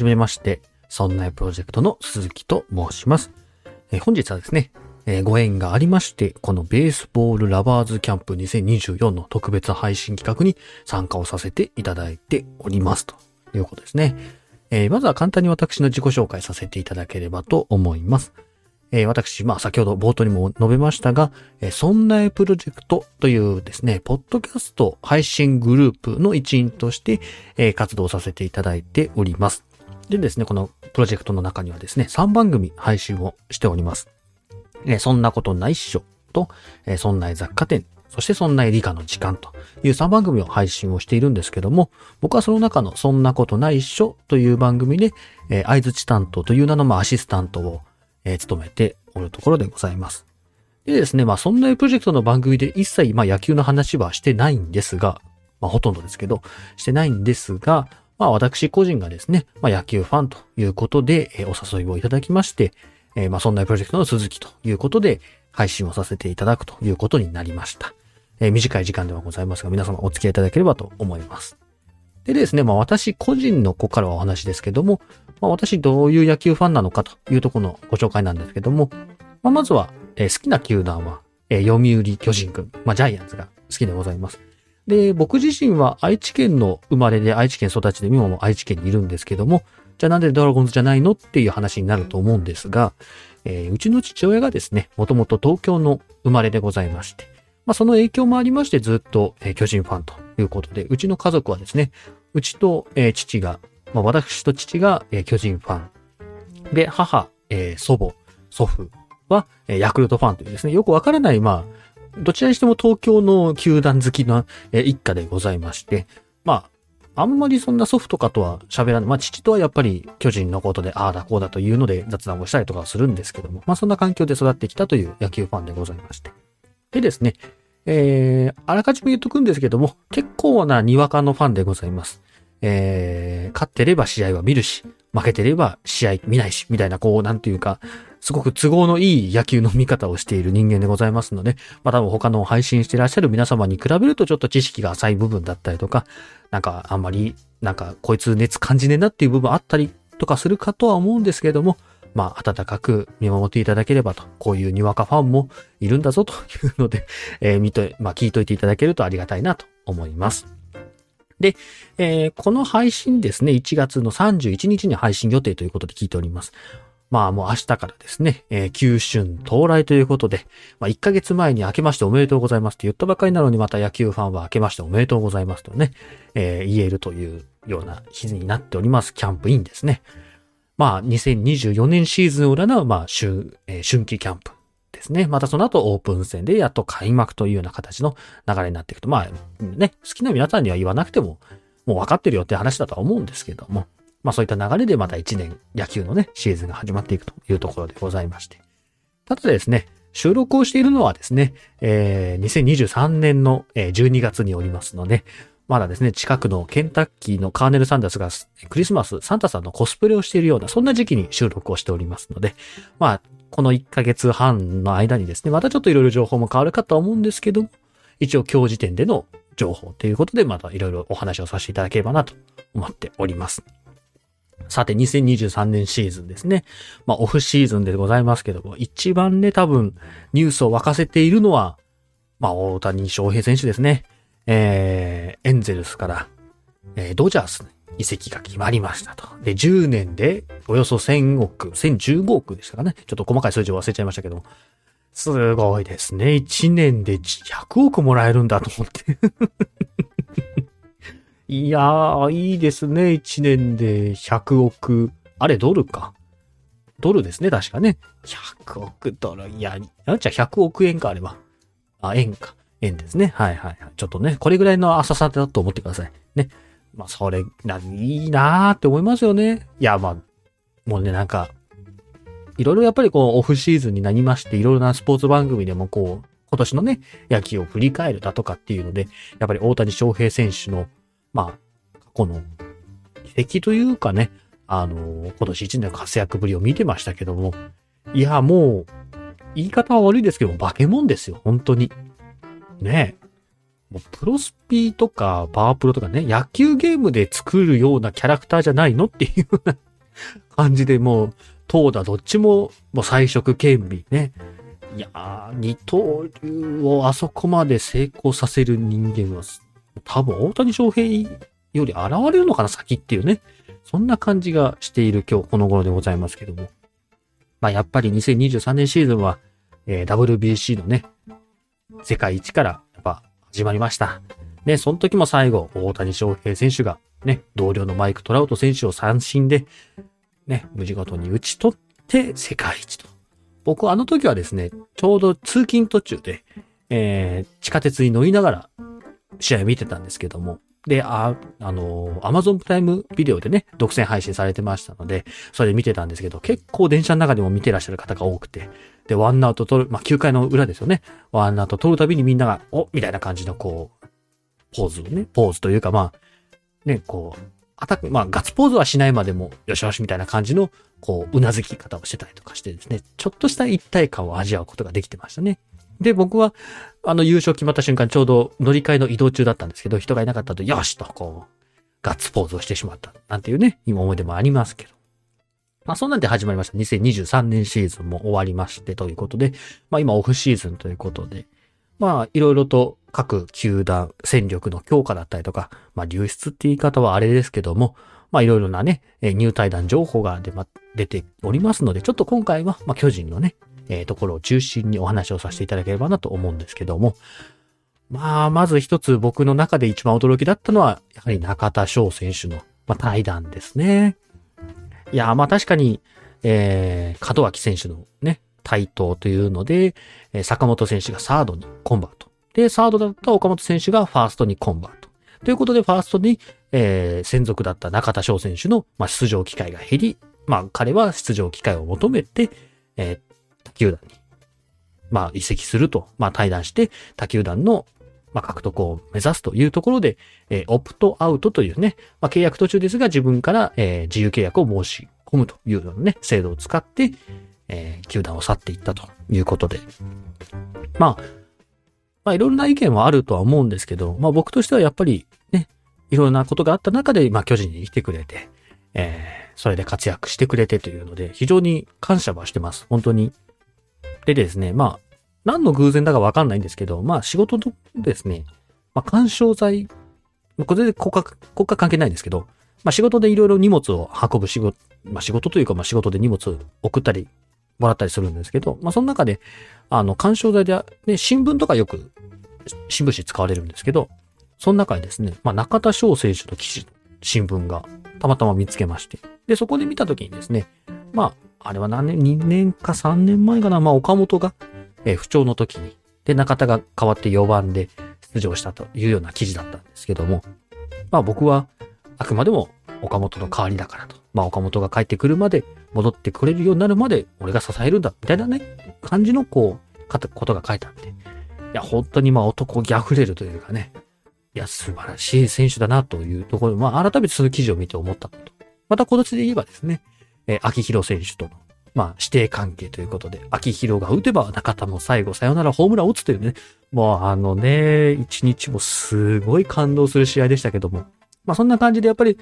じめまして、そんなプロジェクトの鈴木と申します。え本日はですね、えご縁がありまして、このベースボールラバーズキャンプ2024の特別配信企画に参加をさせていただいておりますということですね。えー、まずは簡単に私の自己紹介させていただければと思います。えー、私、まあ先ほど冒頭にも述べましたが、えー、そんなプロジェクトというですね、ポッドキャスト配信グループの一員として、えー、活動させていただいております。でですね、このプロジェクトの中にはですね、3番組配信をしております。え、そんなことないっしょと、え、そんな雑貨店、そしてそんな理科の時間という3番組を配信をしているんですけども、僕はその中のそんなことないっしょという番組で、えー、相槌担当という名のまアシスタントをえー、務めておるところでございます。でですね、まあそんなプロジェクトの番組で一切まあ野球の話はしてないんですが、まあほとんどですけど、してないんですが、まあ私個人がですね、まあ野球ファンということで、えー、お誘いをいただきまして、えー、まあそんなプロジェクトの続きということで配信をさせていただくということになりました。えー、短い時間ではございますが、皆様お付き合いいただければと思います。でですね、まあ私個人の子からはお話ですけども、まあ私どういう野球ファンなのかというところのご紹介なんですけども、まあまずは、えー、好きな球団は、えー、読売巨人軍、まあジャイアンツが好きでございます。で、僕自身は愛知県の生まれで愛知県育ちで今も愛知県にいるんですけども、じゃあなんでドラゴンズじゃないのっていう話になると思うんですが、えー、うちの父親がですね、もともと東京の生まれでございまして、まあその影響もありましてずっと、えー、巨人ファンということで、うちの家族はですね、うちと、えー、父が、まあ、私と父が、えー、巨人ファン。で、母、えー、祖母、祖父は、えー、ヤクルトファンというですね、よくわからない、まあ、どちらにしても東京の球団好きな、一家でございまして、まあ、あんまりそんな祖父とかとは喋らない。まあ、父とはやっぱり巨人のことで、ああだこうだというので雑談をしたりとかするんですけども、まあ、そんな環境で育ってきたという野球ファンでございまして。でですね、えー、あらかじめ言っとくんですけども、結構なにわかのファンでございます。えー、勝ってれば試合は見るし、負けてれば試合見ないし、みたいな、こう、なんていうか、すごく都合のいい野球の見方をしている人間でございますので、まあ多分他の配信していらっしゃる皆様に比べるとちょっと知識が浅い部分だったりとか、なんかあんまり、なんかこいつ熱感じねえなっていう部分あったりとかするかとは思うんですけれども、まあ、温かく見守っていただければと、こういうにわかファンもいるんだぞというので、えー、見と、まあ、聞いといていただけるとありがたいなと思います。で、えー、この配信ですね、1月の31日に配信予定ということで聞いております。まあもう明日からですね、えー、旧春到来ということで、まあ1ヶ月前に明けましておめでとうございますって言ったばかりなのにまた野球ファンは明けましておめでとうございますとね、えー、言えるというような日になっております。キャンプインですね。まあ、2024年シーズンを占う、まあ、春、えー、春季キャンプですね。またその後オープン戦でやっと開幕というような形の流れになっていくと、まあ、ね、好きな皆さんには言わなくても、もう分かってるよって話だとは思うんですけども、まあそういった流れでまた1年野球のね、シーズンが始まっていくというところでございまして。ただですね、収録をしているのはですね、えー、2023年の12月におりますので、まだですね、近くのケンタッキーのカーネル・サンダースがクリスマス、サンタさんのコスプレをしているような、そんな時期に収録をしておりますので、まあ、この1ヶ月半の間にですね、またちょっといろいろ情報も変わるかと思うんですけど、一応今日時点での情報ということで、またいろいろお話をさせていただければなと思っております。さて、2023年シーズンですね。まあ、オフシーズンでございますけども、一番ね、多分、ニュースを沸かせているのは、まあ、大谷翔平選手ですね。えー、エンゼルスから、えー、ドジャース移籍が決まりましたと。で、10年でおよそ1000億、1015億でしたかね。ちょっと細かい数字を忘れちゃいましたけどもすごいですね。1年で100億もらえるんだと思っていやー、いいですね。1年で100億。あれ、ドルか？ドルですね、確かね。100億ドル。いや、なんちゃ100億円か、あれば。あ、円か。円ですね。はいはいはい。ちょっとね、これぐらいの浅さだと思ってください。ね。まあ、それ、いいなーって思いますよね。いや、まあ、もうね、なんか、いろいろやっぱりこう、オフシーズンになりまして、いろいろなスポーツ番組でもこう、今年のね、野球を振り返るだとかっていうので、やっぱり大谷翔平選手の、まあ、過去の奇跡というかね、あの、今年1年の活躍ぶりを見てましたけども、いや、もう、言い方は悪いですけども、化け物ですよ、本当に。ねもうプロスピーとかパワープロとかね、野球ゲームで作るようなキャラクターじゃないの？っていうような感じでもう、投打どっちも、もう最色兼備ね。いやー、二刀流をあそこまで成功させる人間は、多分大谷翔平より現れるのかな、先っていうね。そんな感じがしている今日この頃でございますけども。まあやっぱり2023年シーズンは、えー、WBC のね、世界一からやっぱ始まりました。ね、その時も最後、大谷翔平選手がね、同僚のマイク・トラウト選手を三振で、ね、無事ごとに打ち取って世界一と。僕あの時はですね、ちょうど通勤途中で、えー、地下鉄に乗りながら試合見てたんですけども、で、あ、あの、アマゾンプライムビデオでね、独占配信されてましたので、それ見てたんですけど、結構電車の中でも見てらっしゃる方が多くて、で、ワンアウト取る、まあ、9回の裏ですよね。ワンアウト取るたびにみんなが、おみたいな感じのこう、ポーズをね、ポーズというかまあ、ね、こう、アタック、まあ、ガッツポーズはしないまでも、よしよしみたいな感じの、こう、うなずき方をしてたりとかしてですね、ちょっとした一体感を味わうことができてましたね。で、僕は、あの、優勝決まった瞬間、ちょうど乗り換えの移動中だったんですけど、人がいなかったと、よしと、こう、ガッツポーズをしてしまった。なんていうね、今思い出もありますけど。まあ、そんなんで始まりました。2023年シーズンも終わりまして、ということで、まあ、今オフシーズンということで、まあ、いろいろと各球団、戦力の強化だったりとか、まあ、流出って言い方はあれですけども、まあ、いろいろなね、入隊団情報が出,、ま、出ておりますので、ちょっと今回は、まあ、巨人のね、えー、ところを中心にお話をさせていただければなと思うんですけども、まあ、まず一つ僕の中で一番驚きだったのは、やはり中田翔選手の、まあ、対談ですね。いや、まあ確かに、えー、門脇選手のね、対等というので、坂本選手がサードにコンバート。で、サードだった岡本選手がファーストにコンバート。ということで、ファーストに、えー、専属だった中田翔選手の、まあ、出場機会が減り、まあ、彼は出場機会を求めて、えー、他球団に、まあ、移籍すると、まあ、対談して、他球団の、まあ、獲得を目指すというところで、えー、オプトアウトというね、まあ、契約途中ですが自分から、えー、自由契約を申し込むというようなね、制度を使って、えー、球団を去っていったということで。まあ、まあいろんな意見はあるとは思うんですけど、まあ僕としてはやっぱりね、いろんなことがあった中で、まあ巨人に来てくれて、えー、それで活躍してくれてというので、非常に感謝はしてます。本当に。でですね、まあ、何の偶然だかわかんないんですけど、まあ仕事とですね、まあ干渉剤、これで国家、国家関係ないんですけど、まあ仕事でいろいろ荷物を運ぶ仕事、まあ仕事というかまあ仕事で荷物送ったりもらったりするんですけど、まあ、その中で、あの、干渉剤で、ね、新聞とかよく、新聞紙使われるんですけど、その中でですね、まあ、中田翔選手の記事新聞がたまたま見つけまして、で、そこで見たときにですね、まあ、あれは何年、2年か3年前かな、まあ、岡本が、えー、不調の時に、で、中田が代わって4番で出場したというような記事だったんですけども、まあ僕は、あくまでも岡本の代わりだからと。まあ岡本が帰ってくるまで戻ってくれるようになるまで俺が支えるんだ、みたいなね、感じのこう、ことが書いてあって。いや、本当にまあ男気溢れるというかね。いや、素晴らしい選手だなというところ、まあ改めてその記事を見て思ったこと。また今年で言えばですね、えー、秋広選手との、まあ指定関係ということで、秋広が打てば中田も最後さよならホームランを打つというね、もうあのね、一日もすごい感動する試合でしたけども、まあそんな感じでやっぱり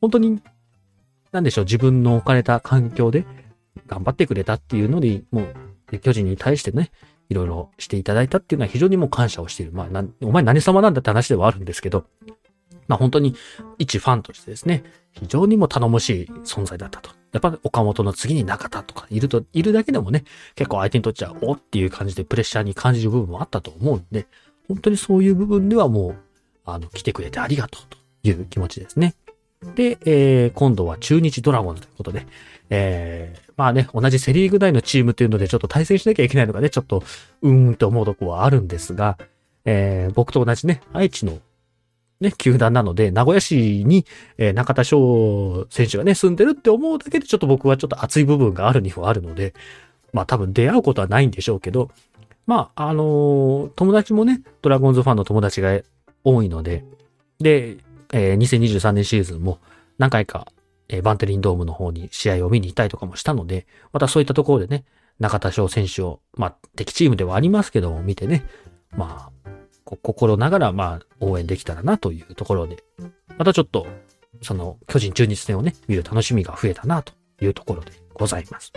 本当になんでしょう、自分の置かれた環境で頑張ってくれたっていうので、もう、巨人に対してね、いろいろしていただいたっていうのは非常にもう感謝をしている。まあ、お前何様なんだって話ではあるんですけど、まあ本当に一ファンとしてですね、非常にも頼もしい存在だったと。やっぱ岡本の次に中田とかいると、いるだけでもね、結構相手にとっちゃおっていう感じでプレッシャーに感じる部分もあったと思うんで、本当にそういう部分ではもう、あの、来てくれてありがとうという気持ちですね。で、えー、今度は中日ドラゴンということで、えー、まあね、同じセリーグ内のチームというのでちょっと対戦しなきゃいけないのがね、ちょっと、うーんと思うとこはあるんですが、えー、僕と同じね、愛知のね、球団なので、名古屋市に、えー、中田翔選手がね、住んでるって思うだけでちょっと僕はちょっと熱い部分があるにはあるので、まあ多分出会うことはないんでしょうけど、まあ、あのー、友達もね、ドラゴンズファンの友達が多いので、で、えー、2023年シーズンも何回か、えー、バンテリンドームの方に試合を見に行ったりとかもしたので、またそういったところでね、中田翔選手を、まあ、敵チームではありますけども、見てね、まあ、心ながら、まあ、応援できたらなというところで、またちょっと、その巨人中日戦をね、見る楽しみが増えたなというところでございます。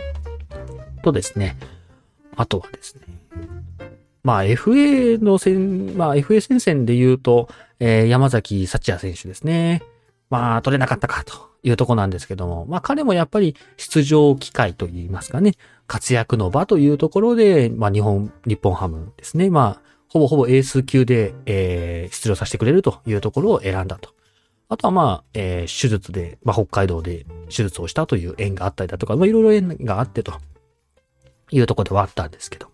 とですね、あとはですね、まあ FA の戦、まあ FA 戦線で言うと、えー、山崎幸也選手ですね。まあ取れなかったかというとこなんですけども、まあ彼もやっぱり出場機会といいますかね、活躍の場というところで、まあ日本、日本ハムですね。まあ、ほぼほぼエース級で、えー、出場させてくれるというところを選んだと。あとはまあ、えー、手術で、まあ北海道で手術をしたという縁があったりだとか、まあいろいろ縁があってというところではあったんですけども。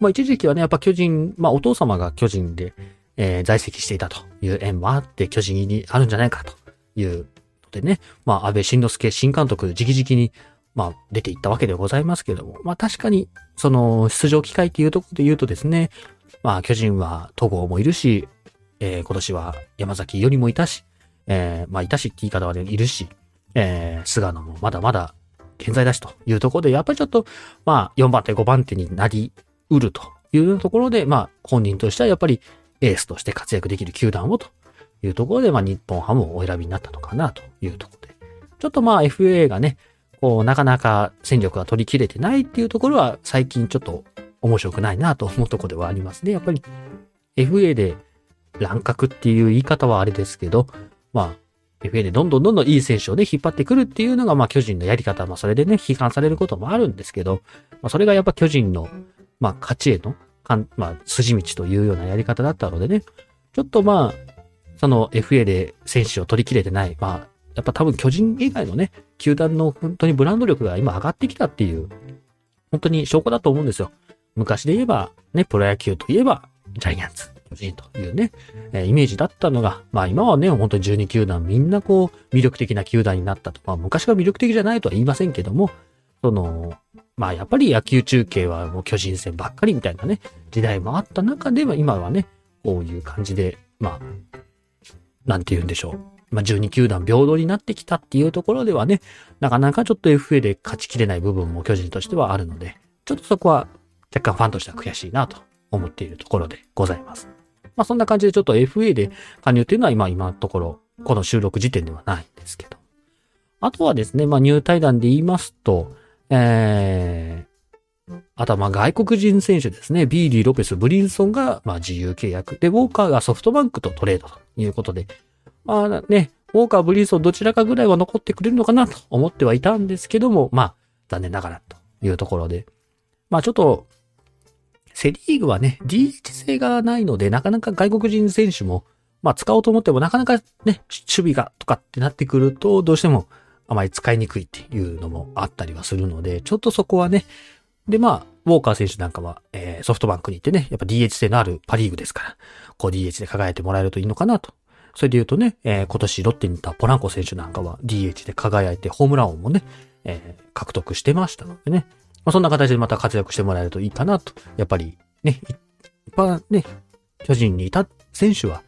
まあ一時期はね、やっぱ巨人、まあお父様が巨人で、えー、在籍していたという縁もあって、巨人にあるんじゃないかというのでね、まあ安倍晋之助新監督直々に、まあ出ていったわけでございますけども、まあ確かに、その出場機会っていうところで言うとですね、まあ巨人は戸郷もいるし、えー、今年は山崎よりもいたし、えー、まあいたしって言い方はね、いるし、えー、菅野もまだまだ健在だしというところで、やっぱりちょっと、まあ4番手5番手になりうるというところで、まあ本人としてはやっぱりエースとして活躍できる球団をというところで、まあ日本ハムをお選びになったのかなというところで。ちょっとまあ FA がね、こうなかなか戦力が取り切れてないっていうところは最近ちょっと面白くないなと思うとこではありますね。やっぱり FA で乱獲っていう言い方はあれですけど、まあ FA でどんどんどんどんいい選手をね、引っ張ってくるっていうのが、まあ巨人のやり方、まあそれでね、批判されることもあるんですけど、まあそれがやっぱ巨人の、まあ勝ちへの、かんまあ筋道というようなやり方だったのでね、ちょっとまあ、その FA で選手を取り切れてない、まあ、やっぱ多分巨人以外のね、球団の本当にブランド力が今上がってきたっていう、本当に証拠だと思うんですよ。昔で言えば、ね、プロ野球といえば、ジャイアンツ、巨人というね、え、イメージだったのが、まあ今はね、本当に12球団みんなこう、魅力的な球団になったと。まあ昔が魅力的じゃないとは言いませんけども、その、まあやっぱり野球中継はもう巨人戦ばっかりみたいなね、時代もあった中では今はね、こういう感じで、まあ、なんて言うんでしょう。まあ、12球団平等になってきたっていうところではね、なかなかちょっと FA で勝ちきれない部分も巨人としてはあるので、ちょっとそこは若干ファンとしては悔しいなと思っているところでございます。まあそんな感じでちょっと FA で加入っていうのは今、今のところ、この収録時点ではないんですけど。あとはですね、まあ入退団で言いますと、えー、あとはまあ外国人選手ですね、ビーディ・ロペス・ブリンソンがまあ自由契約。で、ウォーカーがソフトバンクとトレードということで、まあね、ウォーカー、ブリンソンどちらかぐらいは残ってくれるのかなと思ってはいたんですけども、まあ残念ながらというところで。まあちょっとセリーグはね、DH 性がないので、なかなか外国人選手も、まあ使おうと思ってもなかなかね、守備がとかってなってくると、どうしてもあまり使いにくいっていうのもあったりはするので、ちょっとそこはね、でまあ、ウォーカー選手なんかは、えー、ソフトバンクに行ってね、やっぱ DH 性のあるパリーグですから、こう DH で輝いてもらえるといいのかなと。それで言うとね、えー、今年ロッテに行ったポランコ選手なんかは DH で輝いてホームラン王もね、えー、獲得してましたのでね。まあ、そんな形でまた活躍してもらえるといいかなと。やっぱりね、いっぱいね、巨人にいた選手は、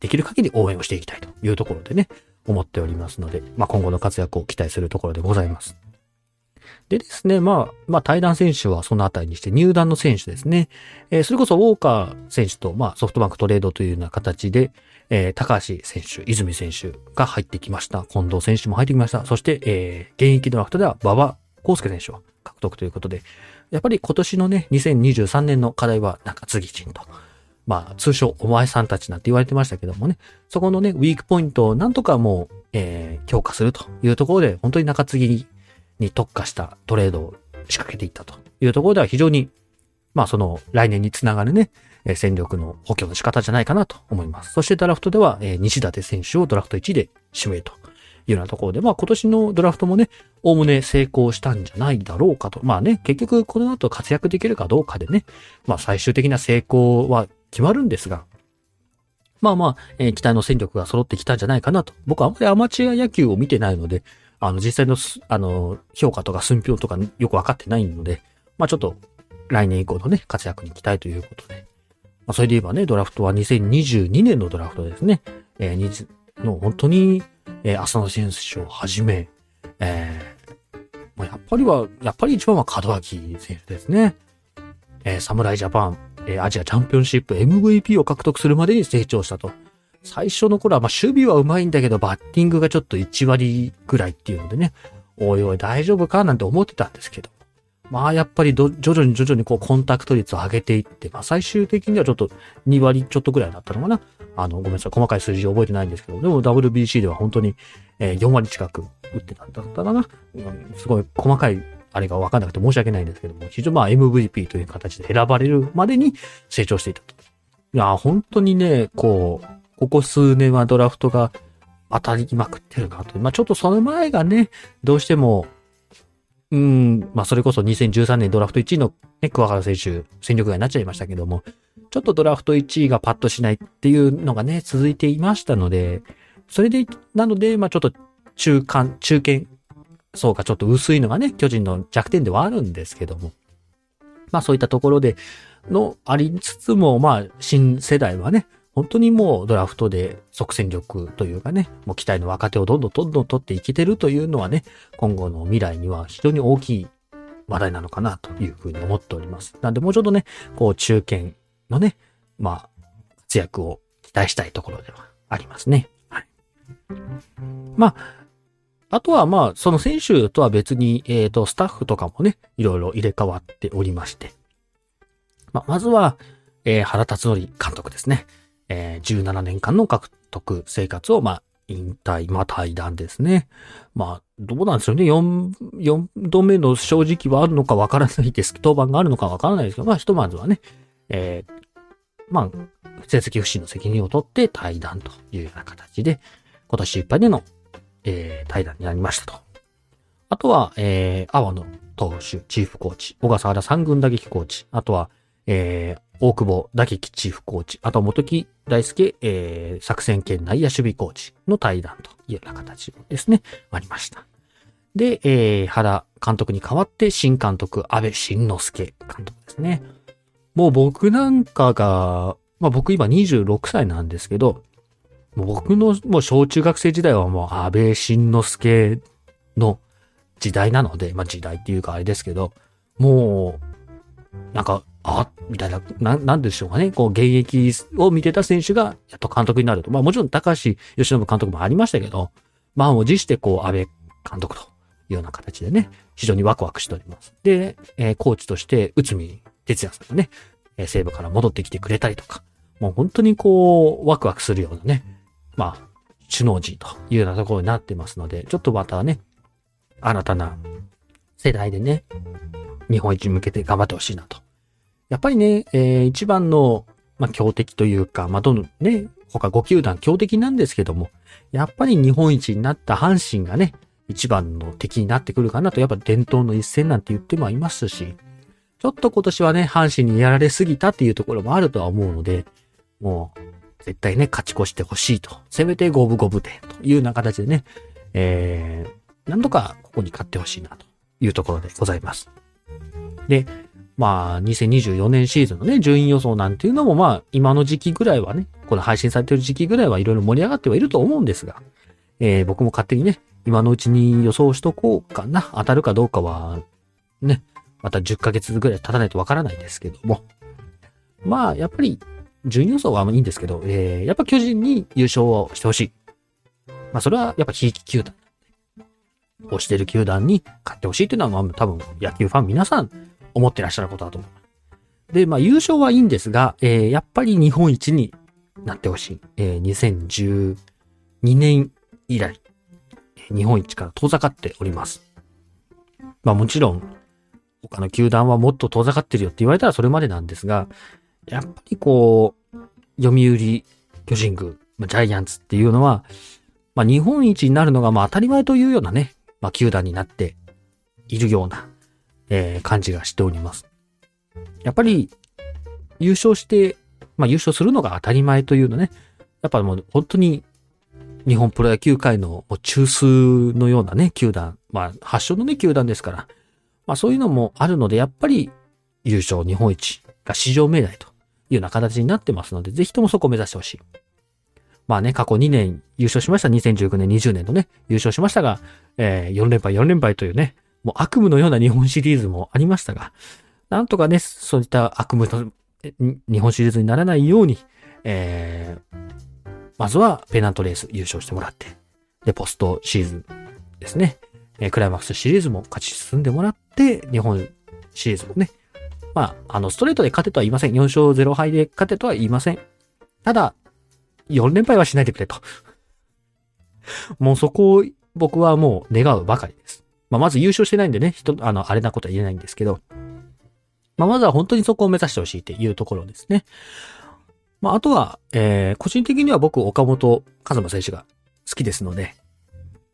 できる限り応援をしていきたいというところでね、思っておりますので、まあ、今後の活躍を期待するところでございます。でですね、まあ、まあ、対談選手はそのあたりにして入団の選手ですね。えー、それこそウォーカー選手と、まあ、ソフトバンクトレードというような形で、えー、高橋選手、泉選手が入ってきました。近藤選手も入ってきました。そして、えー、現役ドラフトでは馬場康介選手を獲得ということで、やっぱり今年のね、2023年の課題は中継ぎ陣と。まあ、通称お前さんたちなんて言われてましたけどもね、そこのね、ウィークポイントをなんとかもう、えー、強化するというところで、本当に中継ぎに特化したトレードを仕掛けていったというところでは非常に、まあその来年につながるね、え戦力の補強の仕方じゃないかなと思います。そしてドラフトでは、えー、西舘選手をドラフト1位で指名というようなところで、まあ今年のドラフトもね、おおむね成功したんじゃないだろうかと。まあね、結局この後活躍できるかどうかでね、まあ最終的な成功は決まるんですが、まあまあ、えー、期待の戦力が揃ってきたんじゃないかなと。僕はあんまりアマチュア野球を見てないので、あの、実際の、あの、評価とか寸評とかよくわかってないので、まあちょっと、来年以降のね、活躍に期待ということで。まあそれで言えばね、ドラフトは2022年のドラフトですね。えー、の本当に、えー、浅野選手をはじめ、えー、やっぱりは、やっぱり一番は門脇選手ですね。えー、侍ジャパン、えー、アジアチャンピオンシップ MVP を獲得するまでに成長したと。最初の頃は、まあ、守備は上手いんだけど、バッティングがちょっと1割ぐらいっていうのでね、おいおい大丈夫かなんて思ってたんですけど。まあ、やっぱりど、徐々に徐々にこう、コンタクト率を上げていって、まあ、最終的にはちょっと2割ちょっとぐらいだったのかな。あの、ごめんなさい、細かい数字覚えてないんですけど、でも WBC では本当に、えー、4割近く打ってたんだったかな。うん、すごい細かいあれがわかんなくて申し訳ないんですけども、非常にまあ MVP という形で選ばれるまでに成長していたと。いや、本当にね、こう、ここ数年はドラフトが当たりまくってるなと。まあちょっとその前がね、どうしても、うん、まあそれこそ2013年ドラフト1位のね、桑原選手、戦力外になっちゃいましたけども、ちょっとドラフト1位がパッとしないっていうのがね、続いていましたので、それで、なので、まあちょっと中間、中堅層がちょっと薄いのがね、巨人の弱点ではあるんですけども。まあそういったところでのありつつも、まあ新世代はね、本当にもうドラフトで即戦力というかね、もう期待の若手をどんどんどんどん取っていけてるというのはね、今後の未来には非常に大きい話題なのかなというふうに思っております。なんでもうちょっとね、こう中堅のね、まあ、活躍を期待したいところではありますね。はい。まあ、あとはまあ、その選手とは別に、えっ、ー、と、スタッフとかもね、いろいろ入れ替わっておりまして。まあ、まずは、えー、原辰徳監督ですね。えー、17年間の獲得生活を、まあ、引退、まあ、対談ですね。まあ、どうなんですよね。4、4度目の正直はあるのかわからないです。当番があるのかわからないですけど、まあ、ひとまずはね、えー、まあ、成績不振の責任を取って対談というような形で、今年いっぱいでのえー、対談になりましたと。あとは、えー、阿波野投手、チーフコーチ、小笠原三軍打撃コーチ、あとは、えー、大久保打撃チーフコーチ、あと元木大輔、えー、作戦圏内野守備コーチの対談というような形ですね、ありました。で、えー、原監督に代わって新監督、安倍晋之助監督ですね。もう僕なんかが、まあ僕今26歳なんですけど、僕のもう小中学生時代はもう安倍晋之助の時代なので、まあ時代っていうかあれですけど、もう、なんか、みたいな、な、なんでしょうかね。こう、現役を見てた選手が、やっと監督になると。まあもちろん高橋由伸監督もありましたけど、まあもう辞してこう、安倍監督というような形でね、非常にワクワクしております。で、えー、コーチとして、内海哲也さんがね、えー、西部から戻ってきてくれたりとか、もう本当にこう、ワクワクするようなね、まあ、首脳陣というようなところになってますので、ちょっとまたね、新たな世代でね、日本一に向けて頑張ってほしいなと。やっぱりね、えー、一番の、まあ、強敵というか、まあ、どのね、他5球団強敵なんですけども、やっぱり日本一になった阪神がね、一番の敵になってくるかなと、やっぱ伝統の一戦なんて言ってもいますし、ちょっと今年はね、阪神にやられすぎたっていうところもあるとは思うので、もう、絶対ね、勝ち越してほしいと。せめて五分五分で、というような形でね、えー、なんとかここに勝ってほしいな、というところでございます。で、まあ、2024年シーズンのね、順位予想なんていうのも、まあ、今の時期ぐらいはね、この配信されてる時期ぐらいはいろいろ盛り上がってはいると思うんですが、えー、僕も勝手にね、今のうちに予想しとこうかな。当たるかどうかは、ね、また10ヶ月ぐらい経たないとわからないですけども。まあ、やっぱり、順位予想はあんまいいんですけど、えー、やっぱ巨人に優勝をしてほしい。まあ、それはやっぱひいき球団。押してる球団に勝ってほしいっていうのは、まあ、多分野球ファン皆さん思ってらっしゃることだと思う。で、まあ、優勝はいいんですが、えー、やっぱり日本一になってほしい。えー、2012年以来、日本一から遠ざかっております。まあもちろん、他の球団はもっと遠ざかってるよって言われたらそれまでなんですが、やっぱりこう、読売巨人軍、ま、ジャイアンツっていうのは、まあ、日本一になるのがまあ当たり前というようなね、まあ、球団になっているような、えー、感じがしております。やっぱり、優勝して、まあ、優勝するのが当たり前というのね、やっぱもう本当に日本プロ野球界の中枢のようなね、球団、まあ、発祥のね、球団ですから、まあそういうのもあるので、やっぱり優勝日本一が市場命題というような形になってますので、ぜひともそこを目指してほしい。まあね、過去2年優勝しました。2019年、20年のね、優勝しましたが、えー、4連敗、4連敗というね、もう悪夢のような日本シリーズもありましたが、なんとかね、そういった悪夢の日本シリーズにならないように、えー、まずはペナントレース優勝してもらって、で、ポストシーズンですね。えクライマックスシリーズも勝ち進んでもらって、日本シリーズもね、まあ、あの、ストレートで勝てとは言いません。4勝0敗で勝てとは言いません。ただ、4連敗はしないでくれと。もうそこを僕はもう願うばかりです。まあ、まず優勝してないんでね、人、あの、あれなことは言えないんですけど、まあ、まずは本当にそこを目指してほしいっていうところですね。まあ、あとは、えー、個人的には僕、岡本和真選手が好きですので、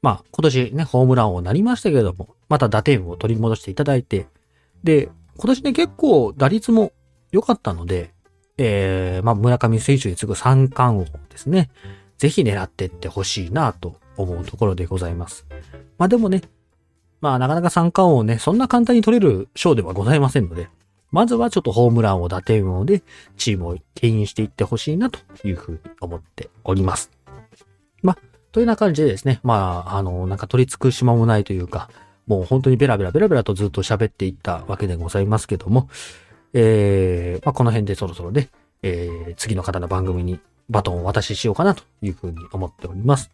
まあ、今年ね、ホームラン王になりましたけれども、また打点を取り戻していただいて、で、今年ね、結構打率も良かったので、えー、まあ、村上選手に次ぐ三冠王ですね。ぜひ狙っていってほしいなと思うところでございます。まあでもね、まあなかなか三冠王ね、そんな簡単に取れる賞ではございませんので、まずはちょっとホームランを打点王でチームを牽引していってほしいなというふうに思っております。まあ、というような感じでですね、まあ、あの、なんか取り付く島もないというか、もう本当にベラベラベラベラとずっと喋っていったわけでございますけども、えー、まあ、この辺でそろそろね、えー、次の方の番組にバトンをお渡ししようかなというふうに思っております。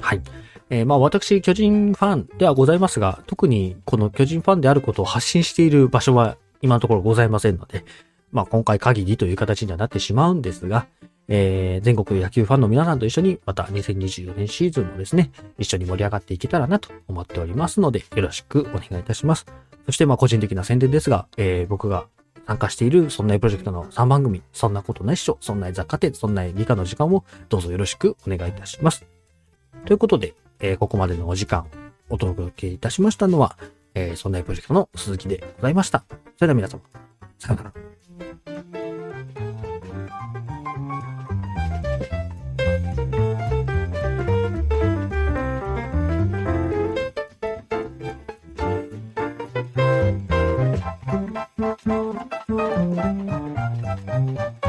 はい。えー、まあ私、巨人ファンではございますが、特にこの巨人ファンであることを発信している場所は今のところございませんので、まあ今回限りという形にはなってしまうんですが、えー、全国野球ファンの皆さんと一緒に、また2024年シーズンもですね、一緒に盛り上がっていけたらなと思っておりますので、よろしくお願いいたします。そしてまあ個人的な宣伝ですが、えー、僕が参加しているそんなプロジェクトの3番組、そんなことないっしょ、そんな雑貨店、そんな理科の時間をどうぞよろしくお願いいたします。ということで、えー、ここまでのお時間お届けいたしましたのは、えー、そんなプロジェクトの鈴木でございました。それでは皆様、さようなら。Thank you.